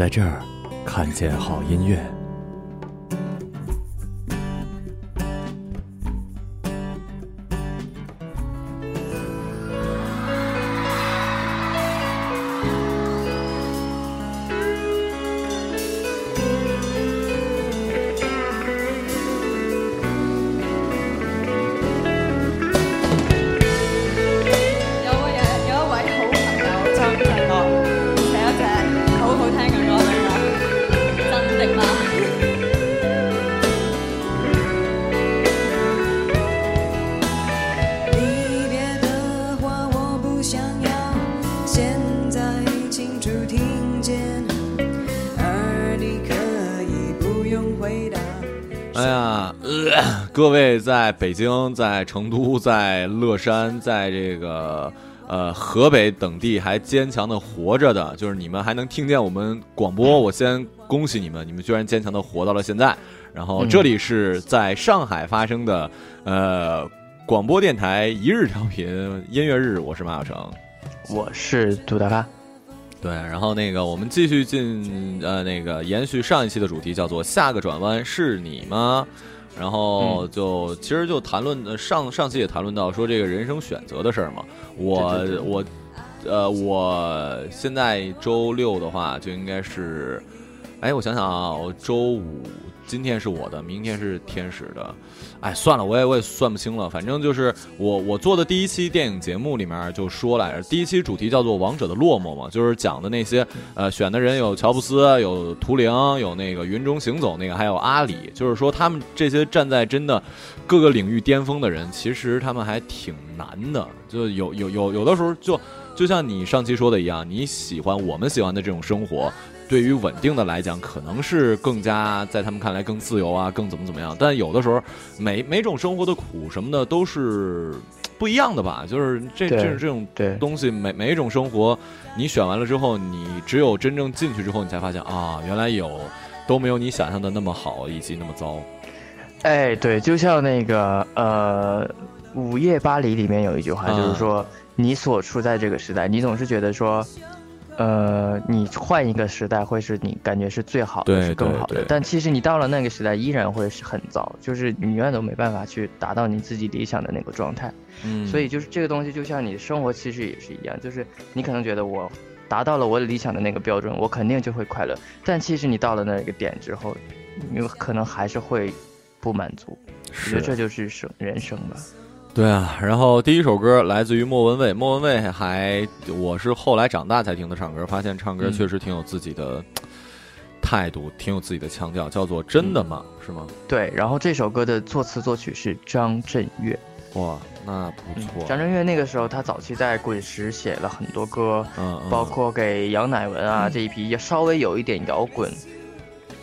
在这儿看见好音乐。在北京、在成都、在乐山、在这个呃河北等地还坚强的活着的，就是你们还能听见我们广播，我先恭喜你们，你们居然坚强的活到了现在。然后这里是在上海发生的呃广播电台一日调频音乐日，我是马小成。我是杜大发。对，然后那个我们继续进呃那个延续上一期的主题，叫做下个转弯是你吗？然后就、其实就谈论呃上上期也谈论到说这个人生选择的事儿嘛。我我呃我现在周六的话就应该是，哎我想想啊，我周五今天是我的，明天是天使的。哎，算了，我也我也算不清了。反正就是我我做的第一期电影节目里面就说来着，第一期主题叫做《王者的落寞》嘛，就是讲的那些呃选的人有乔布斯，有图灵，有那个云中行走那个，还有阿里，就是说他们这些站在真的各个领域巅峰的人，其实他们还挺难的，就有有有有的时候就就像你上期说的一样，你喜欢我们喜欢的这种生活。对于稳定的来讲，可能是更加在他们看来更自由啊，更怎么怎么样。但有的时候，每每种生活的苦什么的都是不一样的吧。就是这对这这种对东西，每每一种生活，你选完了之后，你只有真正进去之后，你才发现啊，原来有都没有你想象的那么好，以及那么糟。哎，对，就像那个呃，《午夜巴黎》里面有一句话，嗯就是说，你所处在这个时代，你总是觉得说，呃，你换一个时代会是你感觉是最好的，是更好。的但其实你到了那个时代，依然会是很糟，就是你永远都没办法去达到你自己理想的那个状态。嗯，所以就是这个东西，就像你的生活其实也是一样，就是你可能觉得我达到了我理想的那个标准，我肯定就会快乐。但其实你到了那个点之后，你可能还是会不满足。我觉得这就是生人生吧。对啊，然后第一首歌来自于莫文蔚，莫文蔚还我是后来长大才听的唱歌，发现唱歌嗯确实挺有自己的态度，挺有自己的腔调，叫做真的吗？是吗？对，然后这首歌的作词作曲是张震岳。哇，那不错。张震岳那个时候他早期在滚石写了很多歌，嗯，嗯包括给杨乃文啊这一批也稍微有一点摇滚。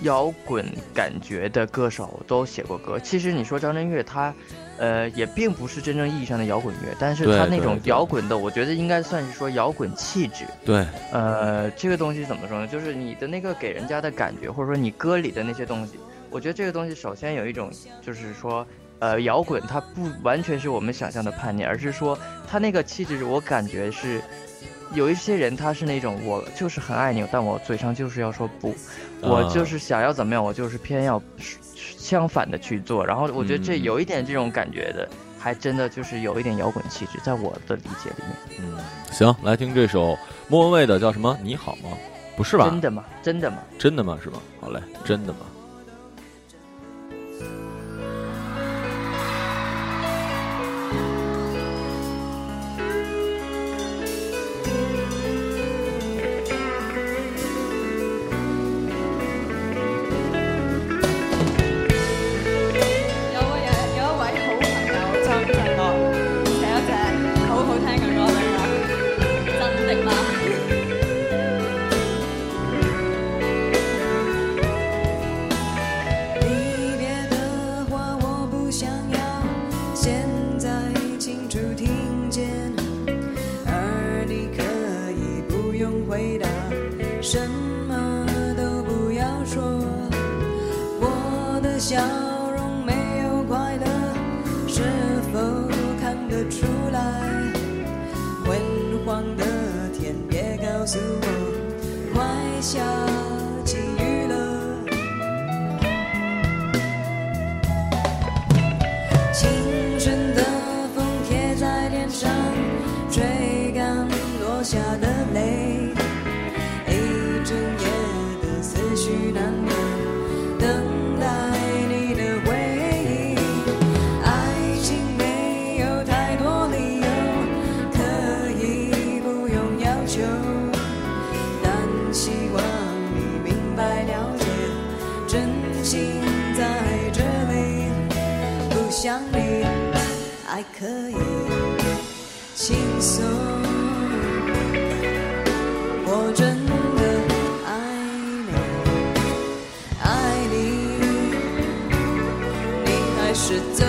摇滚感觉的歌手都写过歌。其实你说张震岳他，呃，也并不是真正意义上的摇滚乐，但是对他那种摇滚的，我觉得应该算是说摇滚气质。对，呃，这个东西怎么说呢？就是你的那个给人家的感觉，或者说你歌里的那些东西，我觉得这个东西首先有一种，就是说，呃，摇滚它不完全是我们想象的叛逆，而是说它那个气质，我感觉是有一些人他是那种我就是很爱你，但我嘴上就是要说不，我啊就是想要怎么样，我就是偏要相反的去做。然后我觉得这嗯有一点这种感觉的，还真的就是有一点摇滚气质，在我的理解里面。嗯，行，来听这首莫文蔚的叫什么？你好吗？不是吧？真的吗？真的吗？真的吗？是吧？好嘞，真的吗？还可以轻松。我真的爱你爱你你还是走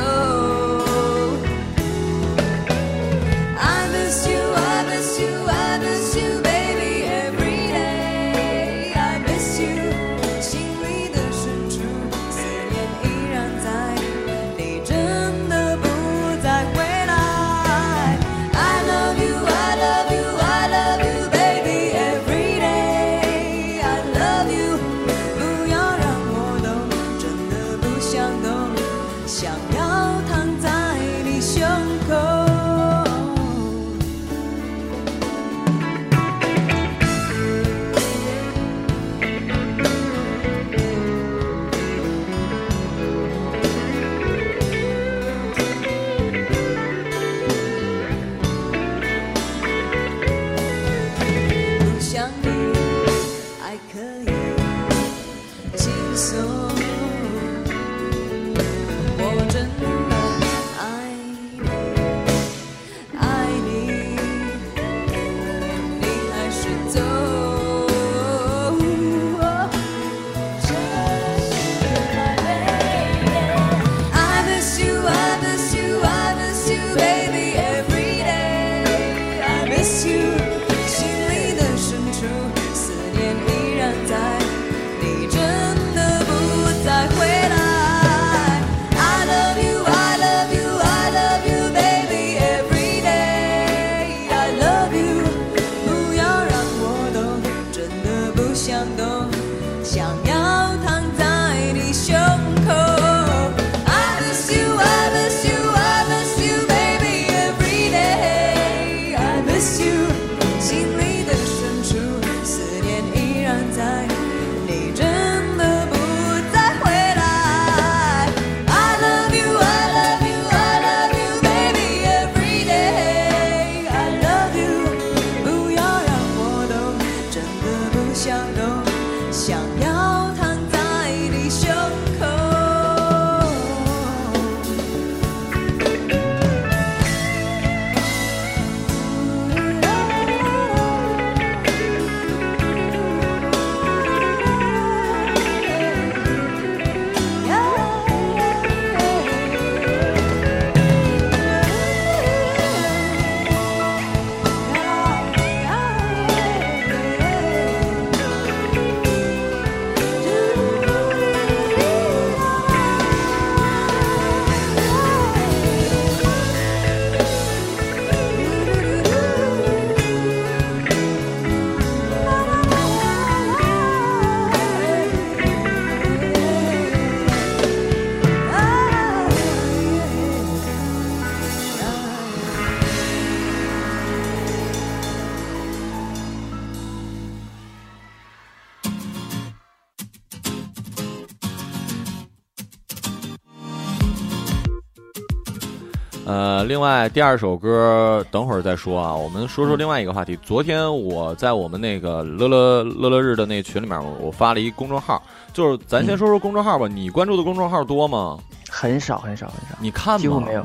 另外，第二首歌等会儿再说啊。我们说说另外一个话题。昨天我在我们那个乐乐乐乐日的那群里面，我发了一公众号，就是咱先说说公众号吧。你关注的公众号多吗？很少，很少，很少。你看吗？几乎没有，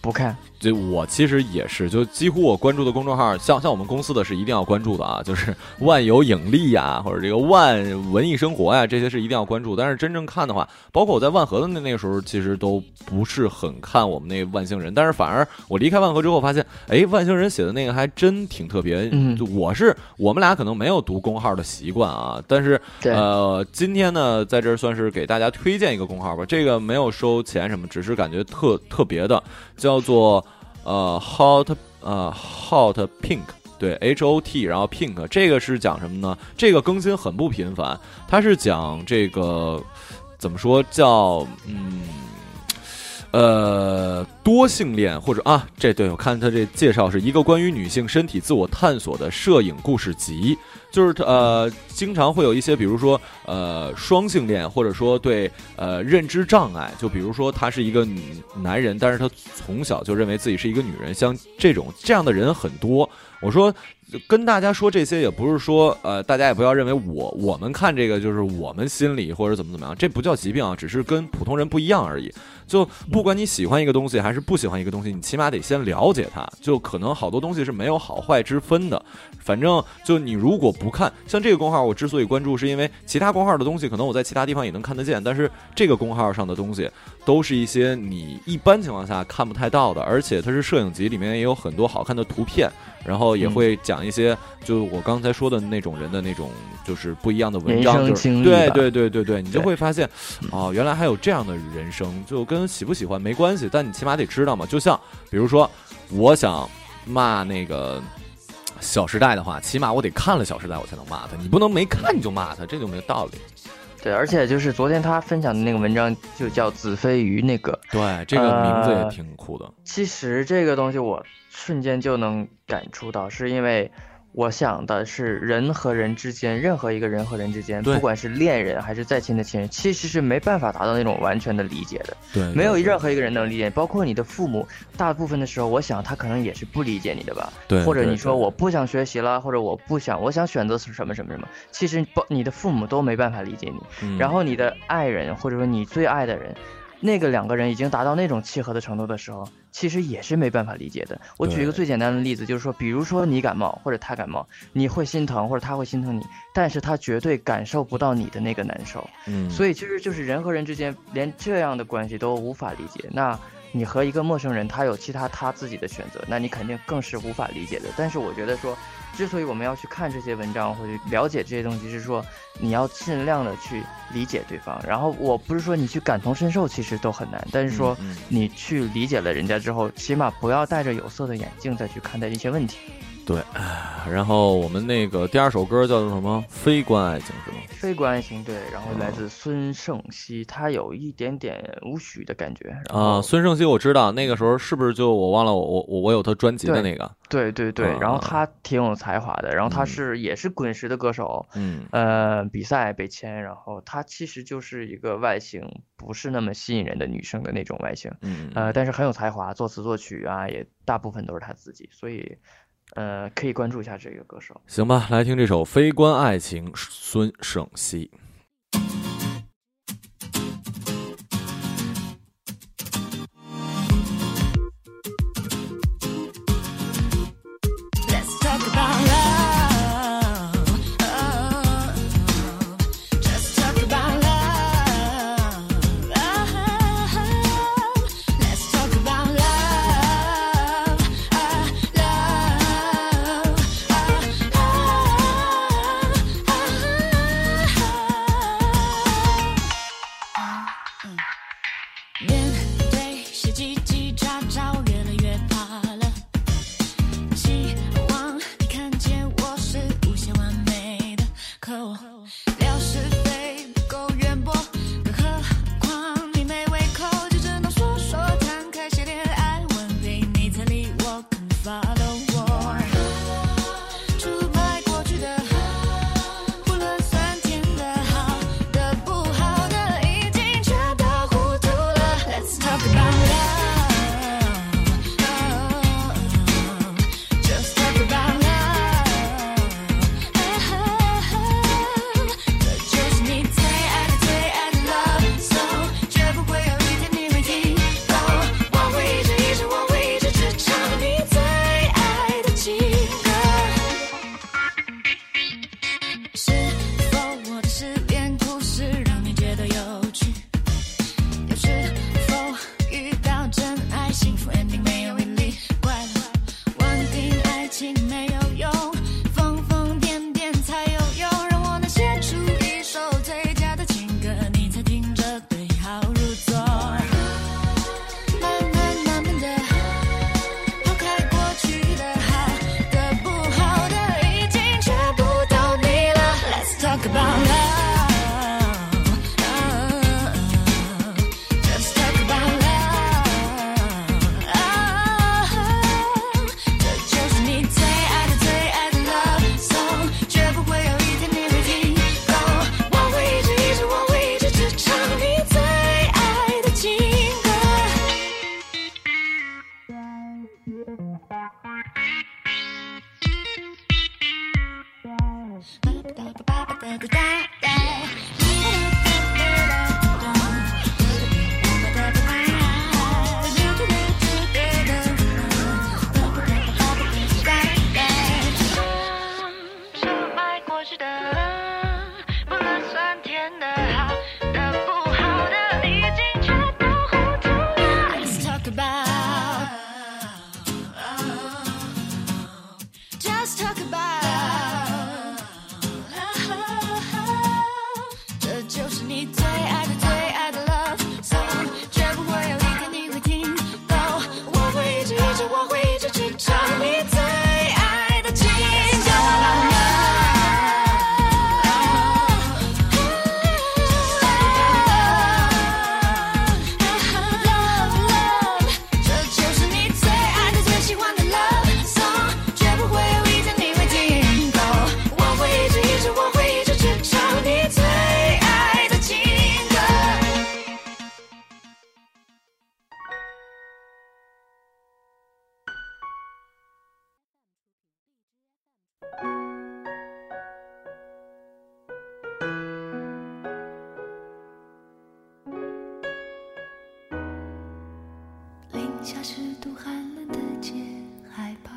不看。这我其实也是，就几乎我关注的公众号，像像我们公司的是一定要关注的啊，就是万有引力呀，或者这个万文艺生活呀，这些是一定要关注。但是真正看的话，包括我在万和的那那个时候，其实都不是很看我们那万星人。但是反而我离开万和之后，发现，哎，万星人写的那个还真挺特别。嗯就我是我们俩可能没有读公号的习惯啊，但是呃，今天呢，在这儿算是给大家推荐一个公号吧。这个没有收钱什么，只是感觉特特别的，叫做呃 hot 呃 hot pink。对，H O T，然后 Pink，这个是讲什么呢？这个更新很不频繁，它是讲这个怎么说叫嗯呃多性恋或者啊，这对我看他这介绍是一个关于女性身体自我探索的摄影故事集，就是呃经常会有一些比如说呃双性恋或者说对呃认知障碍，就比如说他是一个女男人，但是他从小就认为自己是一个女人，像这种这样的人很多。我说跟大家说这些，也不是说呃，大家也不要认为我我们看这个就是我们心理或者怎么怎么样，这不叫疾病啊，只是跟普通人不一样而已。就不管你喜欢一个东西还是不喜欢一个东西，你起码得先了解它。就可能好多东西是没有好坏之分的。反正就你如果不看，像这个公号，我之所以关注，是因为其他公号的东西可能我在其他地方也能看得见，但是这个公号上的东西都是一些你一般情况下看不太到的，而且它是摄影集，里面也有很多好看的图片，然后也会讲一些就我刚才说的那种人的那种就是不一样的文章，对对对对对，你就会发现哦，原来还有这样的人生，就跟喜不喜欢没关系，但你起码得知道嘛。就像比如说，我想骂那个。《小时代》的话，起码我得看了《小时代》，我才能骂他。你不能没看你就骂他，这就没有道理。对，而且就是昨天他分享的那个文章就叫子非鱼那个，对，这个名字也呃挺酷的。其实这个东西我瞬间就能感触到，是因为我想的是人和人之间，任何一个人和人之间，不管是恋人还是再亲的亲人，其实是没办法达到那种完全的理解的。对，没有任何一个人能理解，包括你的父母，大部分的时候，我想他可能也是不理解你的吧。对，或者你说我不想学习了，或者我不想，我想选择什么什么什么，其实包你的父母都没办法理解你。嗯然后你的爱人或者说你最爱的人，那个两个人已经达到那种契合的程度的时候，其实也是没办法理解的。我举一个最简单的例子，就是说，比如说你感冒或者他感冒，你会心疼或者他会心疼你，但是他绝对感受不到你的那个难受。嗯，所以其实就是人和人之间连这样的关系都无法理解，那你和一个陌生人，他有其他他自己的选择，那你肯定更是无法理解的。但是我觉得说，之所以我们要去看这些文章或者了解这些东西，是说你要尽量的去理解对方。然后我不是说你去感同身受，其实都很难，但是说你去理解了人家之后，起码不要戴着有色的眼镜再去看待一些问题。然后我们那个第二首歌叫做什么？非关爱情是吗？非关爱情对，然后来哦自孙盛熙，他有一点点无许的感觉。啊，孙盛熙我知道，那个时候是不是就我忘了我我我我有他专辑的那个？对对对，然后啊他挺有才华的，然后他嗯是也是滚石的歌手，嗯呃，比赛被签，然后他其实就是一个外形不是那么吸引人的女生的那种外形，嗯呃，但是很有才华，作词作曲啊也大部分都是他自己，所以呃可以关注一下这个歌手。行吧，来听这首《非关爱情》，孙胜熙。零下十度寒冷的街，害怕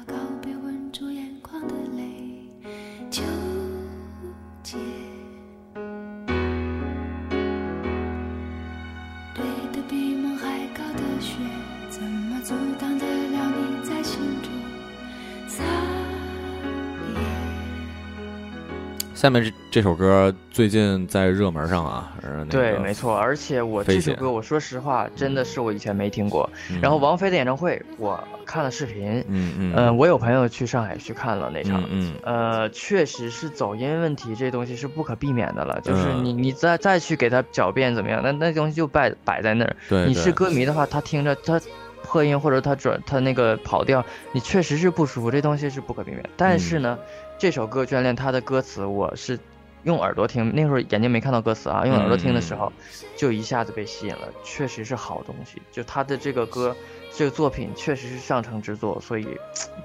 下面这这首歌最近在热门上啊，对，没错，而且我这首歌，我说实话，真的是我以前没听过。嗯然后王菲的演唱会，我看了视频，嗯嗯呃、我有朋友去上海去看了那场，嗯呃，确实是走音问题，这东西是不可避免的了。就是嗯你你再再去给他狡辩怎么样，那那东西就摆摆在那儿。对，你是歌迷的话，他听着他破音或者他转他那个跑调，你确实是不舒服，这东西是不可避免。但是呢，这首歌《眷恋》它的歌词我是用耳朵听，那时候眼睛没看到歌词啊，用耳朵听的时候，就一下子被吸引了，确实是好东西。就他的这个歌，这个作品确实是上乘之作，所以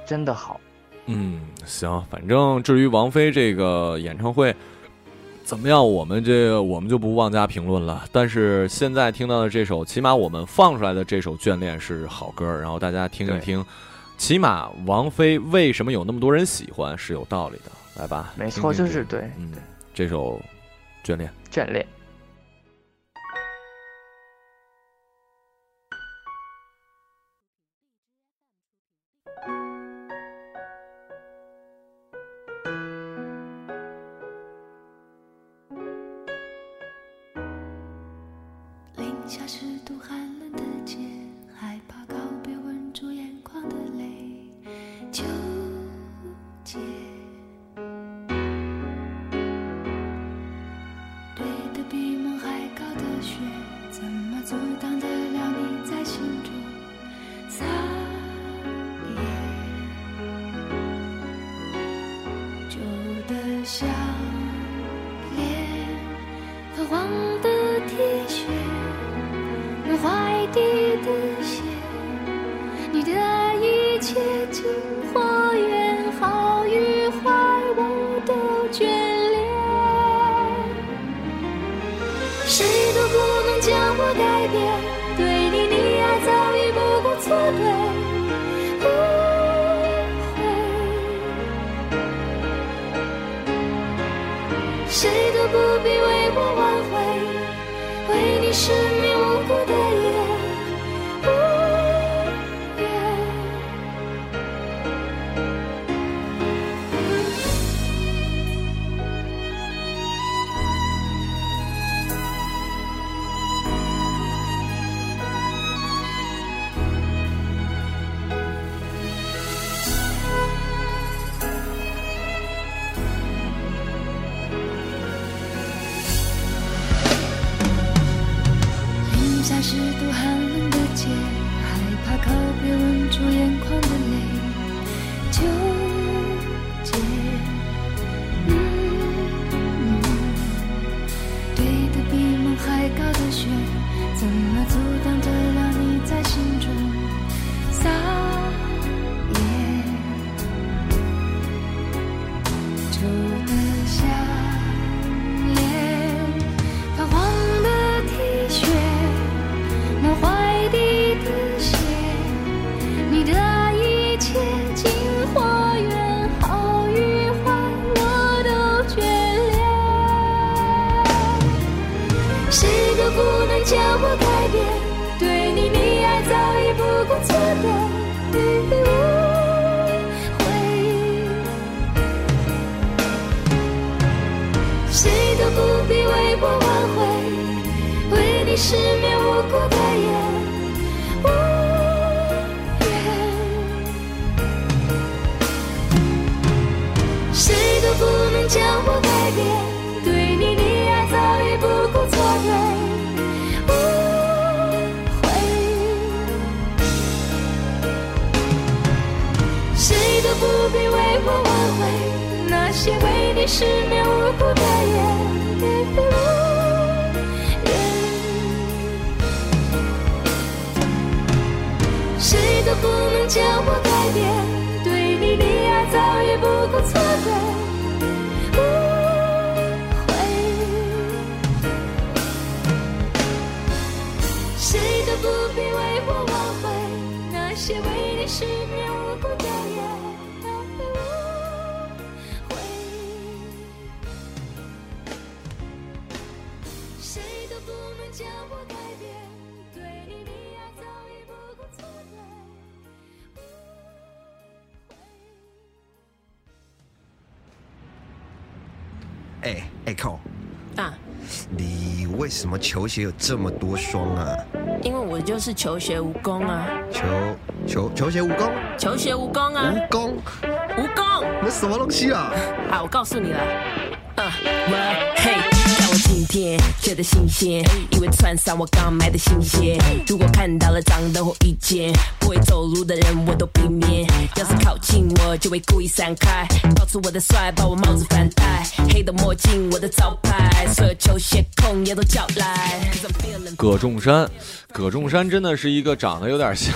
真的好。嗯，行，反正至于王菲这个演唱会怎么样，我们这个我们就不妄加评论了。但是现在听到的这首，起码我们放出来的这首《眷恋》是好歌，然后大家听一听。起码王菲为什么有那么多人喜欢是有道理的，来吧？没错，就是对嗯，这首《眷恋》。眷恋。谁都不些为你失眠无辜的夜，无言。谁都不能将我改变，对你的爱早已不顾错对哎哎扣，啊，你为什么球鞋有这么多双啊？因为我就是球鞋蜈蚣啊，球球球鞋蜈蚣？球鞋蜈蚣啊，蜈蚣？蜈蚣。那什么东西啊？好，我告诉你了，呃，我嘿，天觉得新鲜，因为穿上我刚买的新鞋。如果看到了脏的或遇见不会走路的人，我都避免。要是靠近我，就会故意闪开，告诉我的帅，把我帽子反戴，黑的墨镜我的招牌，所有球鞋控也都叫来。葛仲山，葛仲山真的是一个长得有点像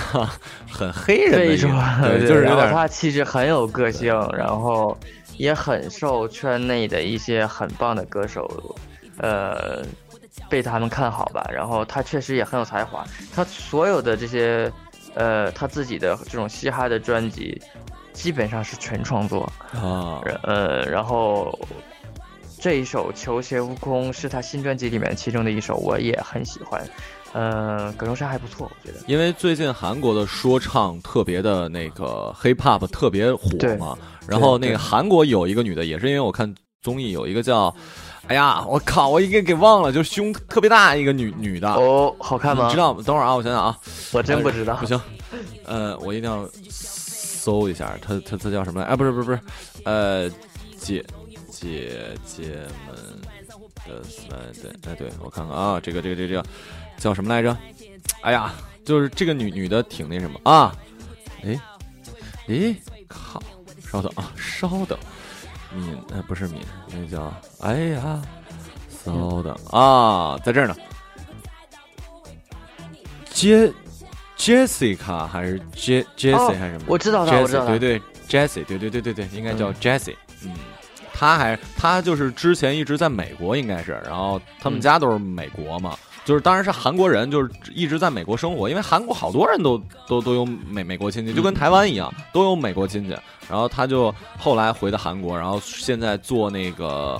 很黑人的一个，常对，就是有点他气质很有个性，然后也很受圈内的一些很棒的歌手，呃，被他们看好吧。然后他确实也很有才华，他所有的这些，呃，他自己的这种嘻哈的专辑，基本上是全创作。啊，呃，然后这一首《球鞋悟空》是他新专辑里面其中的一首，我也很喜欢。呃，葛中山还不错，我觉得。因为最近韩国的说唱特别的那个 hip hop 特别火嘛，然后那个韩国有一个女的，也是因为我看综艺有一个叫，哎呀，我靠，我应该给忘了，就是胸特别大一个女女的，哦，好看吗？你知道吗？等会儿啊，我想想啊，我真不知道。不行，呃，我一定要搜一下，她她她叫什么来？哎，不是不是不是，呃，姐姐姐们的 slide，哎，对我看看啊，这个这个这个这个叫什么来着？哎呀，就是这个女女的挺那什么啊？哎，诶，靠，稍等啊，稍等，敏，呃，不是敏，那叫哎呀，稍等啊，在这儿呢。杰 Jessica 还是杰 Jessie 哦还是什么？我知道他，我知道。对对，Jessie，对对对对对，应该叫 Jessie。嗯，他还他就是之前一直在美国，应该是，然后他们嗯家都是美国嘛，就是当然是韩国人，就是一直在美国生活，因为韩国好多人都都都有美美国亲戚，就跟台湾一样，都有美国亲戚。然后他就后来回的韩国，然后现在做那个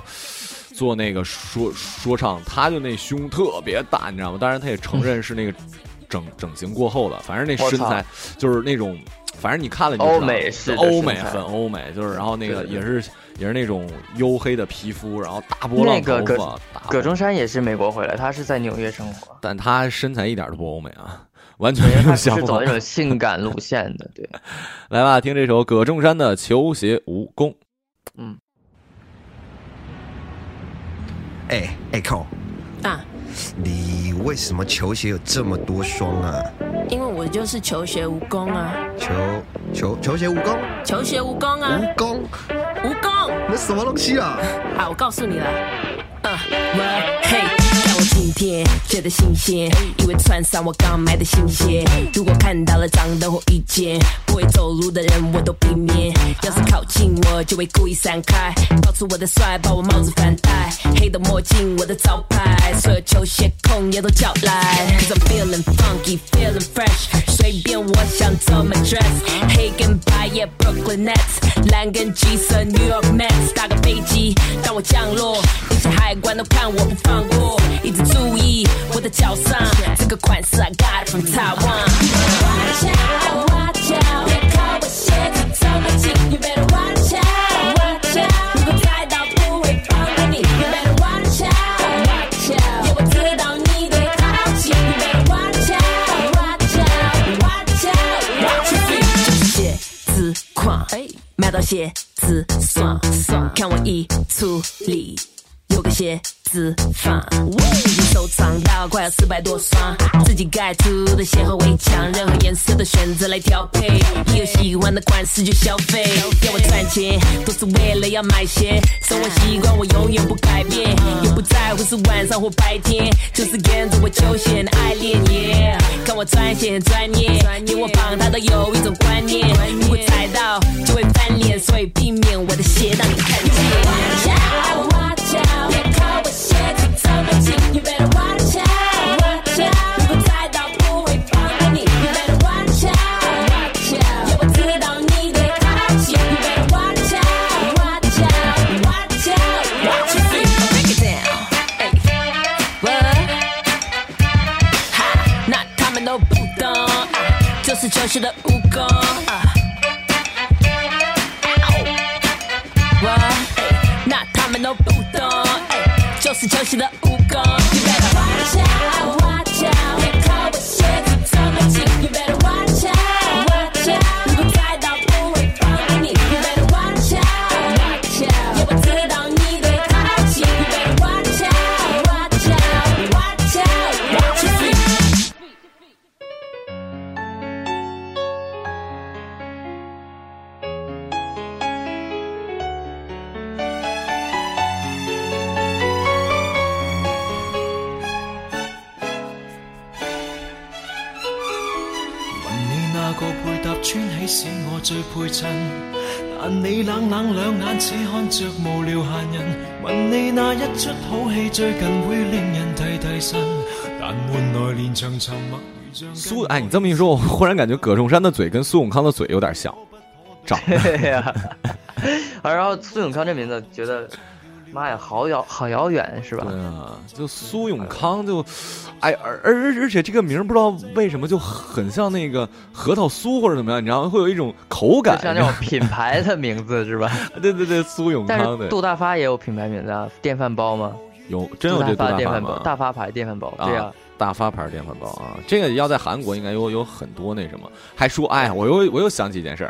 做那个说说唱，他就那胸特别大，你知道吗？当然他也承认是那个整整形过后的，反正那身材就是那种，反正你看了你就知道欧美是欧美很欧美，就是然后那个也是也是那种黝黑的皮肤，然后大波浪那个葛头发，大葛中山也是美国回来，他是在纽约生活，但他身材一点都不欧美啊，完全是相反不是走那。种性感路线的，对，来吧，听这首葛中山的《球鞋蜈蚣》。嗯，哎哎扣，啊，你为什么球鞋有这么多双啊？因为我就是球鞋蜈蚣啊，球球球鞋蜈蚣，球鞋蜈蚣啊，蜈蚣，无功。那什么东西啊？好，我告诉你了。嘿，今天觉得新鲜，因为穿上我刚买的新鞋。如果看到了脏的或一件不会走路的人，我都避免。要是靠近我，就会故意闪开，爆出我的帅，把我帽子反戴。黑的墨镜，我的招牌，所有球鞋控也都叫来。Cause I'm feeling funky, feeling fresh，随便我想怎么 dress。黑跟白也 Brooklyn Nets，蓝跟橘色 New York Mets。搭个飞机，当我降落，那些海关都看我不放过，一直注意我的脚上这个款式，I got from Taiwan。Watch out, watch out，别靠我鞋子这么近，You better watch out, watch out，如果踩到不会放过你，You better watch out, watch out，因为我知道你对靠近，You better watch out, watch out, watch out, watch out，就是鞋子狂，买到鞋子爽爽，看我一处理。有个鞋子放，已经收藏到快要四百多双，自己盖出的鞋盒围墙，任何颜色的选择来调配，一有喜欢的款式就消费。要我赚钱。都是为了要买鞋，生活习惯我永远不改变，也不在乎是晚上或白天，就是跟着我球鞋的爱恋。Yeah，看我穿鞋很专业，连我绑它都有一种观念，如果踩到就会翻脸，所以避免我的鞋让你看见。Watch out, watch out，别靠我鞋子这么近，You better watch out, watch out，如果踩到不会放过你，You better watch out, watch out，因为我知道你对靠近，You better watch out, watch out, watch out, watch out。Break it down，哎，what？哈，那他们都不懂，啊就是球鞋的蜈蚣。 是的穿起使我最配襯，但你冷冷兩眼只看着無聊閒人。問你那一出好戲最近會令人提提神，但換來連場沉默苏，哎，你这么一说，我忽然感觉葛仲山的嘴跟苏永康的嘴有点像，长得。对 呀、啊，然后苏永康这名字觉得，妈呀，好遥好遥远是吧？对啊，就苏永康就，哎，而而而且这个名儿不知道为什么就很像那个核桃酥或者怎么样，你知道吗？会有一种口感，就像那种品牌的名字是吧？对对对，苏永康的杜大发也有品牌名字啊，电饭煲吗？有真有这杜大发吗电饭煲，？大发牌电饭煲，对啊啊，大发牌电饭煲啊，这个要在韩国应该有有很多那什么，还说哎，我又我又想起一件事儿，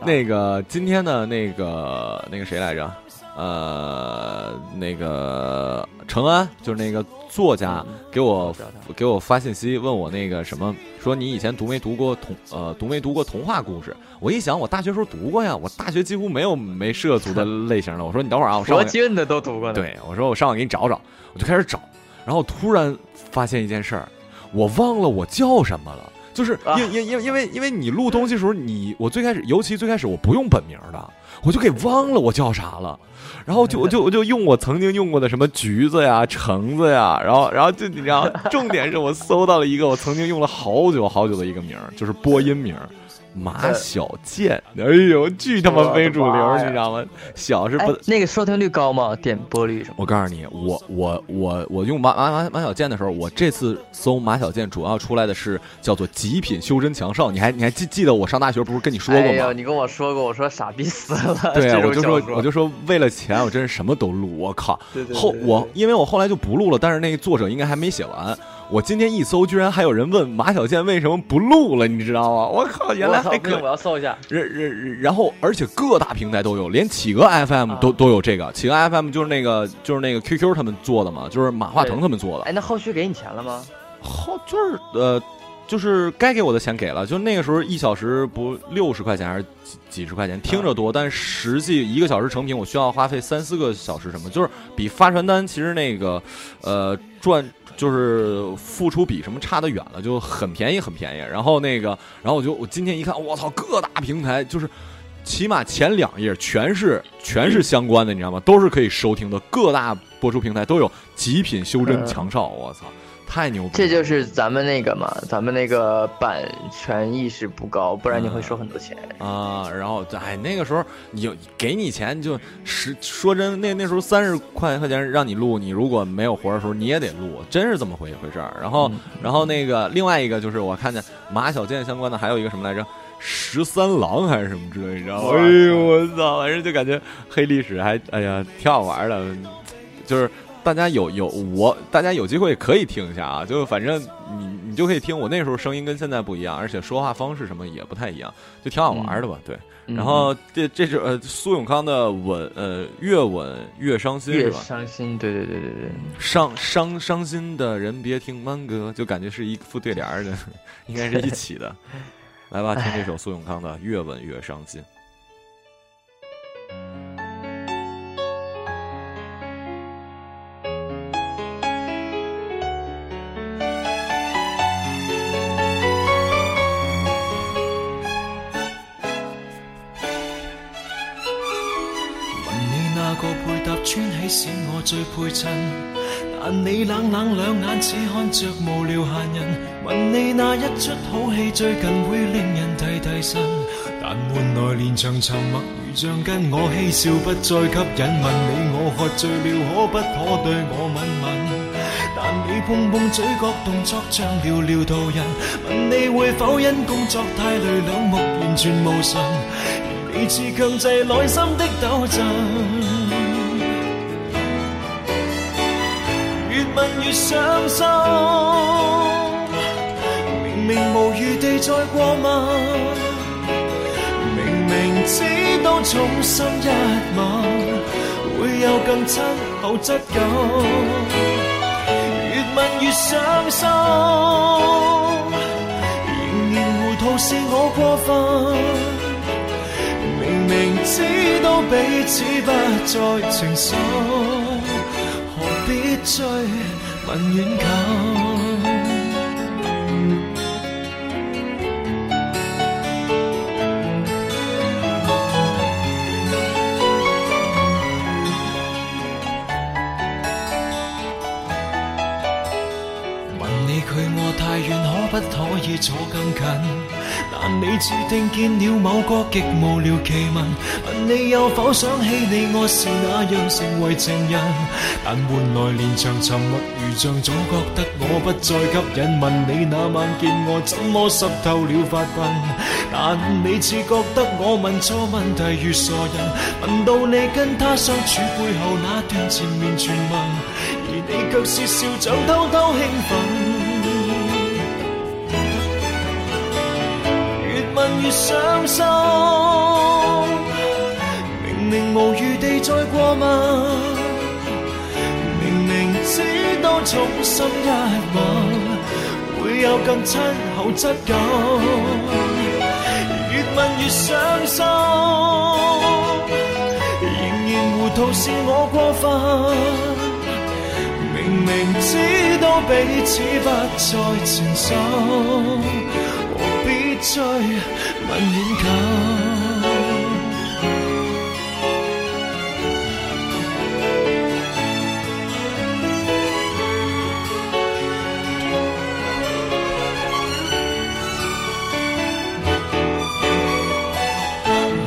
啊那个今天的那个那个谁来着？呃，那个程安，就是那个作家，给我给我发信息问我那个什么，说你以前读没读过童呃读没读过童话故事？我一想，我大学时候读过呀，我大学几乎没有没涉足的类型的。我说你等会儿啊，我上网罗晋的都读过呢。对，我说我上网给你找找，我就开始找，然后突然发现一件事儿，我忘了我叫什么了。就是啊。因因因因为因为你录东西的时候，你我最开始，尤其最开始我不用本名的，我就给忘了我叫啥了，然后就我就我就用我曾经用过的什么橘子呀、橙子呀，然后然后就你知道，重点是我搜到了一个我曾经用了好久好久的一个名，就是播音名儿，马小健，哎呦，巨他妈非主流，你知道吗？小是不，那个收听率高吗？点播率什么？我告诉你，我我我我用马马马马小健的时候，我这次搜马小健主要出来的是叫做极品修真强少。你还你还记记得我上大学不是跟你说过吗？你跟我说过，我说傻逼死了。对啊，我就说我就说为了钱，我真是什么都录。我靠，后我因为我后来就不录了，但是那个作者应该还没写完。我今天一搜，居然还有人问马小贱为什么不录了，你知道吗？我靠，原来还可我要搜一下。然然然后，而且各大平台都有，连企鹅 FM 都都有这个。企鹅 FM 就是那个就是那个 QQ 他们做的嘛，就是马化腾他们做的。哎，那后续给你钱了吗？后就是呃，就是该给我的钱给了。就那个时候一小时不六十块钱还是几几十块钱，听着多，但实际一个小时成品我需要花费三四个小时，什么就是比发传单其实那个呃赚。就是付出比什么差的远了，就很便宜，很便宜。然后那个，然后我就我今天一看，我操，各大平台就是，起码前两页全是全是相关的，你知道吗？都是可以收听的，各大播出平台都有极品修真强少，我操。太牛逼！这就是咱们那个嘛，咱们那个版权意识不高，不然你会收很多钱啊。然后，哎，那个时候有给你钱就十，说真，那那时候三十块块钱让你录，你如果没有活的时候你也得录，真是这么回回事儿。然后，然后那个另外一个就是我看见马小健相关的还有一个什么来着，十三郎还是什么之类，你知道吗？哎呦我操，反正就感觉黑历史还哎呀挺好玩的，就是。大家有有我，大家有机会可以听一下啊！就反正你你就可以听我那时候声音跟现在不一样，而且说话方式什么也不太一样，就挺好玩的吧？对。然后这这是呃苏永康的吻呃越吻越伤心是吧？伤心，对对对对对。伤伤伤心的人别听慢歌，就感觉是一副对联的，应该是一起的。来吧，听这首苏永康的越吻越伤心。使我最配衬，但你冷冷两眼只看着无聊闲人。问你那一出好戏最近会令人提提神，但换来连场沉默如像跟我嬉笑不再吸引。问你我喝醉了可不可对我吻吻？但你碰碰嘴角动作像寥寥途人。问你会否因工作太累两目完全无神？而你似强制内心的抖震。问越伤心，明明无余地再过问，明明知道重心一吻会有更亲厚质感，越问越伤心，仍然糊涂是我过分，明明知道彼此不再情深。必追问远近。问你距我太远，可不可以坐更近？你注定见了某个极无聊奇闻，问你有否想起你我是那样成为情人？但换来连场沉默，如像总觉得我不再吸引。问你那晚见我怎么湿透了发鬓？但你似觉得我问错问题如傻人。问到你跟他相处背后那段缠绵传闻，而你却是笑像偷偷兴奋。问越伤心，明明无余地再过问，明明知道重心一吻会有更亲厚质感，越问越伤心，仍然糊涂是我过分，明明知道彼此不再情深。追问永久，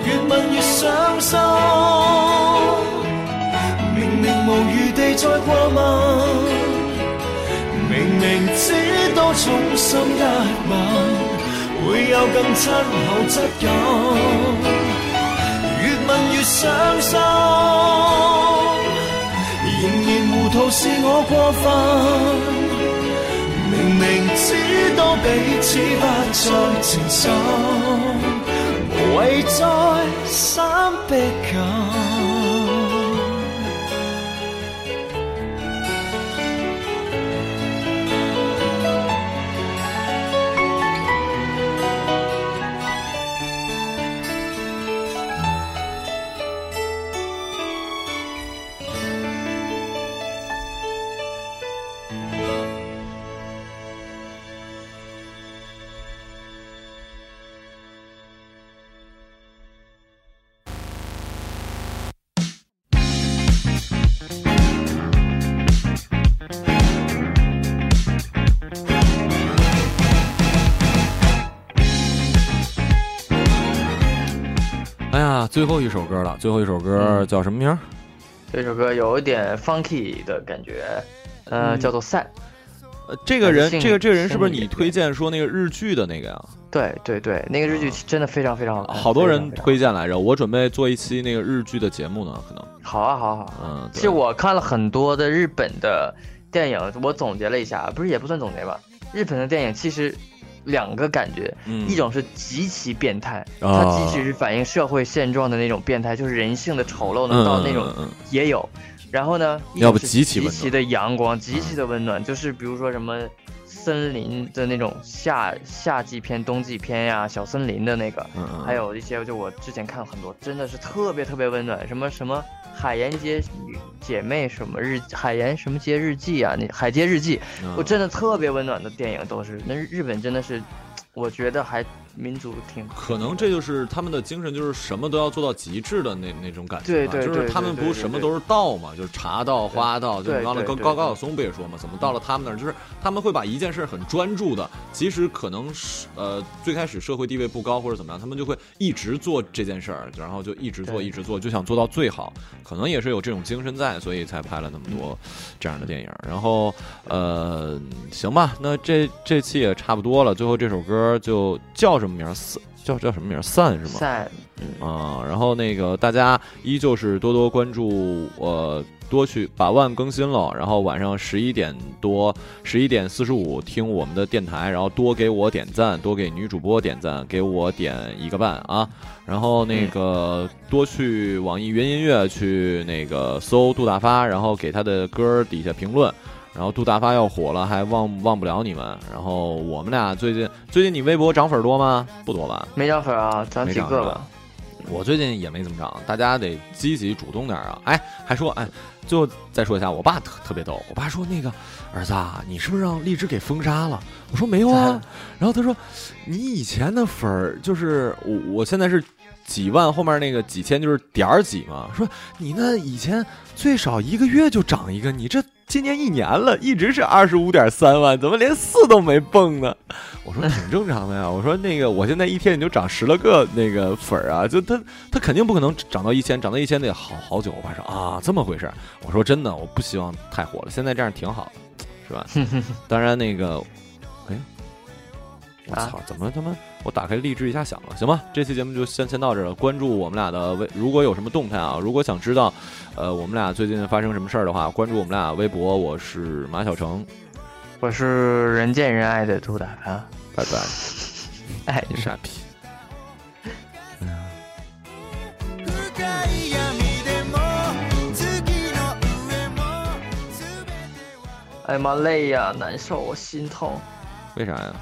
越问越伤心。明明无余地再过问，明明知道衷心一吻。會有更親厚質感，越問越傷心，仍然糊涂是我過分。明明知道彼此不再情深，無謂再三逼近。最后一首歌了，最后一首歌叫什么名儿？这首歌有一点 funky 的感觉，呃，嗯叫做《散》。呃，这个人，这个这个人是不是你推荐说那个日剧的那个呀？对对对，那个日剧真的非常非常好看，好多人非常非常推荐来着，我准备做一期那个日剧的节目呢，可能。好啊好啊好啊。嗯，对其实我看了很多的日本的电影，我总结了一下，不是也不算总结吧。日本的电影其实两个感觉，嗯。一种是极其变态，啊。它即使是反映社会现状的那种变态，就是人性的丑陋能到那种也有。然后呢，一要不是极其极其的阳光，极其的温暖，就是比如说什么森林的那种夏夏季片、冬季片呀，小森林的那个，还有一些就我之前看了很多，真的是特别特别温暖，什么什么海盐街姐妹什么日海盐什么街日记啊，那海街日记，嗯。我真的特别温暖的电影都是，那日本真的是，我觉得还民族挺可能这就是他们的精神，就是什么都要做到极致的那那种感觉吧。对对就是他们不是什么都是道嘛，就是茶道、花道，就是对刚才高高高晓松不也说嘛，怎么到了他们那儿，就是他们会把一件事很专注的，即使可能是呃最开始社会地位不高或者怎么样，他们就会一直做这件事儿，然后就一直做一直做，就想做到最好。可能也是有这种精神在，所以才拍了那么多这样的电影。然后呃，行吧，那这这期也差不多了，最后这首歌就叫什么名儿？四叫叫什么名儿？散是吗？散，啊，然后那个大家依旧是多多关注，呃，多去把万更新了，然后晚上十一点多，十一点四十五听我们的电台，然后多给我点赞，多给女主播点赞，给我点一个半啊，然后那个多去网易云音乐去那个搜杜大发，然后给他的歌儿底下评论。然后杜大发要火了，还忘忘不了你们。然后我们俩最近最近你微博涨粉多吗？不多吧？没涨粉啊，涨几个吧。我最近也没怎么涨，大家得积极主动点啊！哎，还说哎，最后再说一下，我爸特特别逗，我爸说那个儿子啊，你是不是让荔枝给封杀了？我说没有啊，然后他说你以前的粉儿就是我，我现在是几万，后面那个几千就是点儿几嘛。说你那以前最少一个月就涨一个，你这今年一年了，一直是二十五点三万，怎么连四都没蹦呢？我说挺正常的呀。我说那个我现在一天也就涨十来个那个粉儿啊，就他他肯定不可能涨到一千，涨到一千得好好久。我爸说啊这么回事儿。我说真的，我不希望太火了，现在这样挺好的，是吧？当然那个，哎，我操，怎么他妈我打开荔枝一下响了？行吧，这期节目就先先到这了。关注我们俩的微，如果有什么动态啊，如果想知道，呃，我们俩最近发生什么事儿的话，关注我们俩微博，我是马小成，我是人见人爱的杜大咖，拜拜，哎，你傻逼。哎呀妈累呀，难受，我心痛。为啥呀？